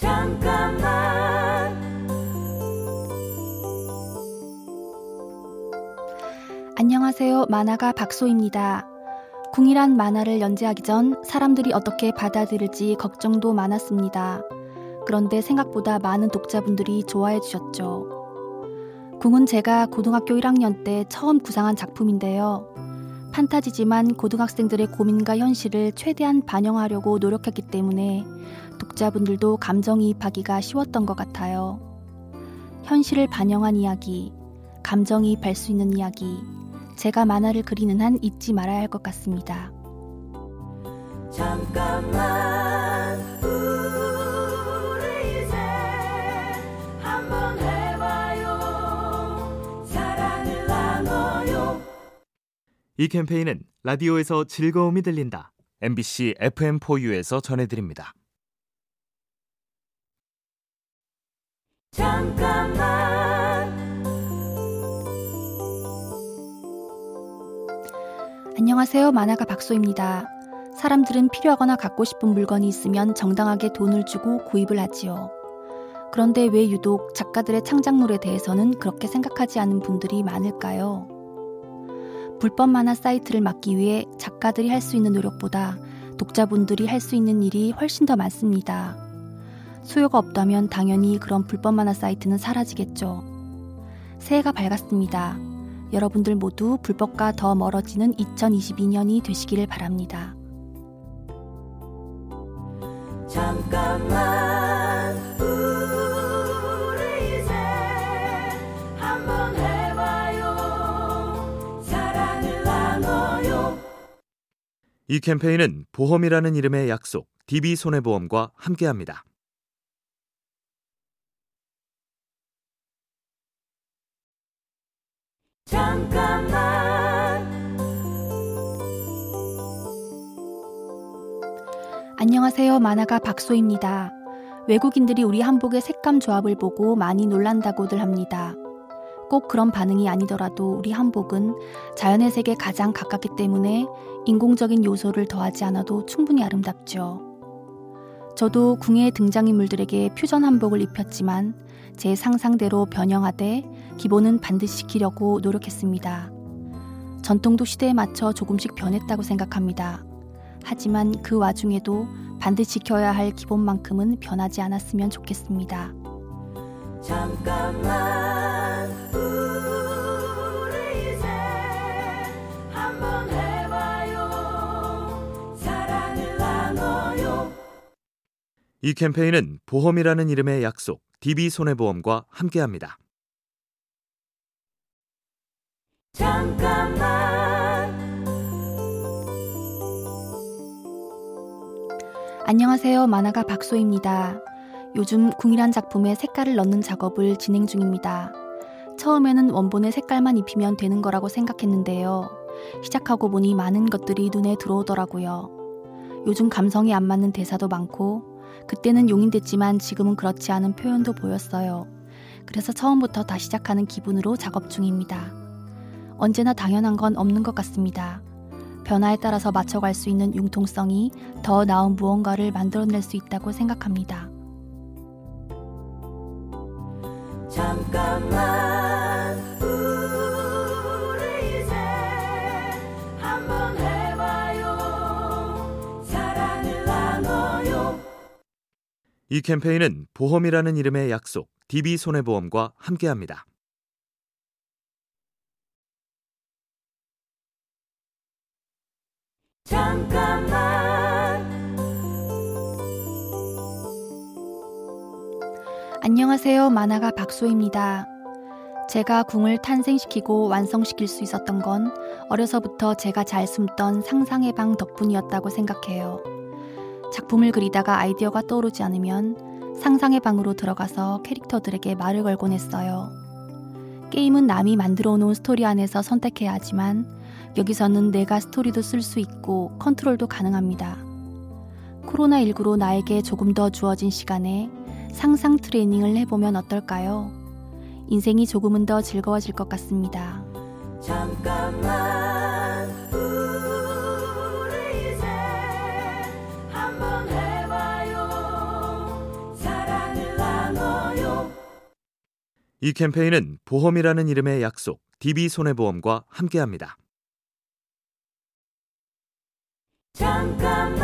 잠깐만 안녕하세요. 만화가 박소입니다. 궁이란 만화를 연재하기 전 사람들이 어떻게 받아들일지 걱정도 많았습니다. 그런데 생각보다 많은 독자분들이 좋아해 주셨죠. 궁은 제가 고등학교 1학년 때 처음 구상한 작품인데요. 판타지지만 고등학생들의 고민과 현실을 최대한 반영하려고 노력했기 때문에 독자분들도 감정이입하기가 쉬웠던 것 같아요. 현실을 반영한 이야기, 감정이입할 수 있는 이야기, 제가 만화를 그리는 한 잊지 말아야 할 것 같습니다. 잠깐만 이 캠페인은 라디오에서 즐거움이 들린다. MBC FM4U에서 전해드립니다. 잠깐만 안녕하세요. 만화가 박소입니다. 사람들은 필요하거나 갖고 싶은 물건이 있으면 정당하게 돈을 주고 구입을 하지요. 그런데 왜 유독 작가들의 창작물에 대해서는 그렇게 생각하지 않은 분들이 많을까요? 불법 만화 사이트를 막기 위해 작가들이 할 수 있는 노력보다 독자분들이 할 수 있는 일이 훨씬 더 많습니다. 수요가 없다면 당연히 그런 불법 만화 사이트는 사라지겠죠. 새해가 밝았습니다. 여러분들 모두 불법과 더 멀어지는 2022년이 되시기를 바랍니다. 잠깐만 이 캠페인은 보험이라는 이름의 약속, DB손해보험과 함께합니다. 잠깐만 안녕하세요. 만화가 박소입니다. 외국인들이 우리 한복의 색감 조합을 보고 많이 놀란다고들 합니다. 꼭 그런 반응이 아니더라도 우리 한복은 자연의 색에 가장 가깝기 때문에 인공적인 요소를 더하지 않아도 충분히 아름답죠. 저도 궁의 등장인물들에게 퓨전 한복을 입혔지만 제 상상대로 변형하되 기본은 반드시 지키려고 노력했습니다. 전통도 시대에 맞춰 조금씩 변했다고 생각합니다. 하지만 그 와중에도 반드시 지켜야 할 기본만큼은 변하지 않았으면 좋겠습니다. 잠깐만 이 캠페인은 보험이라는 이름의 약속, DB손해보험과 함께합니다. 잠깐만 안녕하세요. 만화가 박소입니다. 요즘 궁이란 작품에 색깔을 넣는 작업을 진행 중입니다. 처음에는 원본의 색깔만 입히면 되는 거라고 생각했는데요. 시작하고 보니 많은 것들이 눈에 들어오더라고요. 요즘 감성이 안 맞는 대사도 많고, 그때는 용인됐지만 지금은 그렇지 않은 표현도 보였어요. 그래서 처음부터 다시 시작하는 기분으로 작업 중입니다. 언제나 당연한 건 없는 것 같습니다. 변화에 따라서 맞춰갈 수 있는 융통성이 더 나은 무언가를 만들어낼 수 있다고 생각합니다. 잠깐만 이 캠페인은 보험이라는 이름의 약속, DB손해보험과 함께합니다. 잠깐만 안녕하세요. 만화가 박소입니다. 제가 궁을 탄생시키고 완성시킬 수 있었던 건 어려서부터 제가 잘 숨던 상상의 방 덕분이었다고 생각해요. 작품을 그리다가 아이디어가 떠오르지 않으면 상상의 방으로 들어가서 캐릭터들에게 말을 걸곤 했어요. 게임은 남이 만들어 놓은 스토리 안에서 선택해야 하지만 여기서는 내가 스토리도 쓸 수 있고 컨트롤도 가능합니다. 코로나19로 나에게 조금 더 주어진 시간에 상상 트레이닝을 해보면 어떨까요? 인생이 조금은 더 즐거워질 것 같습니다. 잠깐만 이 캠페인은 보험이라는 이름의 약속, DB손해보험과 함께합니다. 잠깐만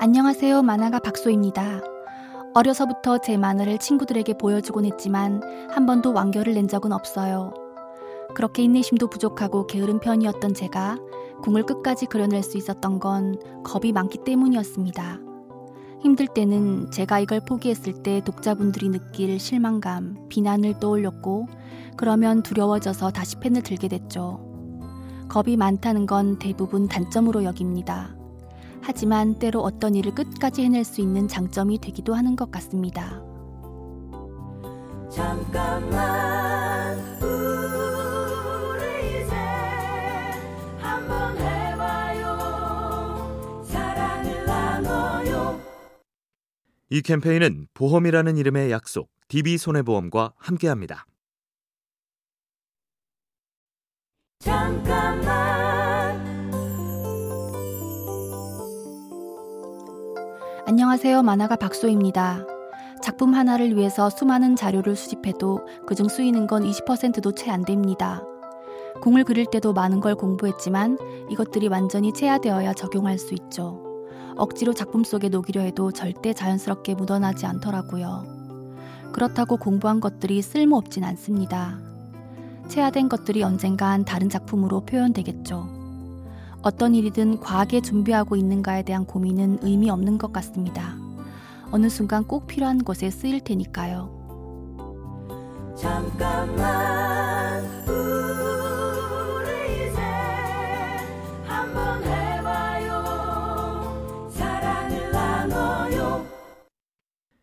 안녕하세요. 만화가 박소입니다. 어려서부터 제 만화를 친구들에게 보여주곤 했지만 한 번도 완결을 낸 적은 없어요. 그렇게 인내심도 부족하고 게으른 편이었던 제가 궁을 끝까지 그려낼 수 있었던 건 겁이 많기 때문이었습니다. 힘들 때는 제가 이걸 포기했을 때 독자분들이 느낄 실망감, 비난을 떠올렸고 그러면 두려워져서 다시 펜을 들게 됐죠. 겁이 많다는 건 대부분 단점으로 여깁니다. 하지만 때로 어떤 일을 끝까지 해낼 수 있는 장점이 되기도 하는 것 같습니다. 잠깐만 이 캠페인은 보험이라는 이름의 약속, DB손해보험과 함께합니다. 잠깐만 안녕하세요. 만화가 박소입니다. 작품 하나를 위해서 수많은 자료를 수집해도 그중 쓰이는 건 20%도 채 안 됩니다. 공을 그릴 때도 많은 걸 공부했지만 이것들이 완전히 체화되어야 적용할 수 있죠. 억지로 작품 속에 녹이려 해도 절대 자연스럽게 묻어나지 않더라고요. 그렇다고 공부한 것들이 쓸모없진 않습니다. 체화된 것들이 언젠간 다른 작품으로 표현되겠죠. 어떤 일이든 과하게 준비하고 있는가에 대한 고민은 의미 없는 것 같습니다. 어느 순간 꼭 필요한 곳에 쓰일 테니까요. 잠깐만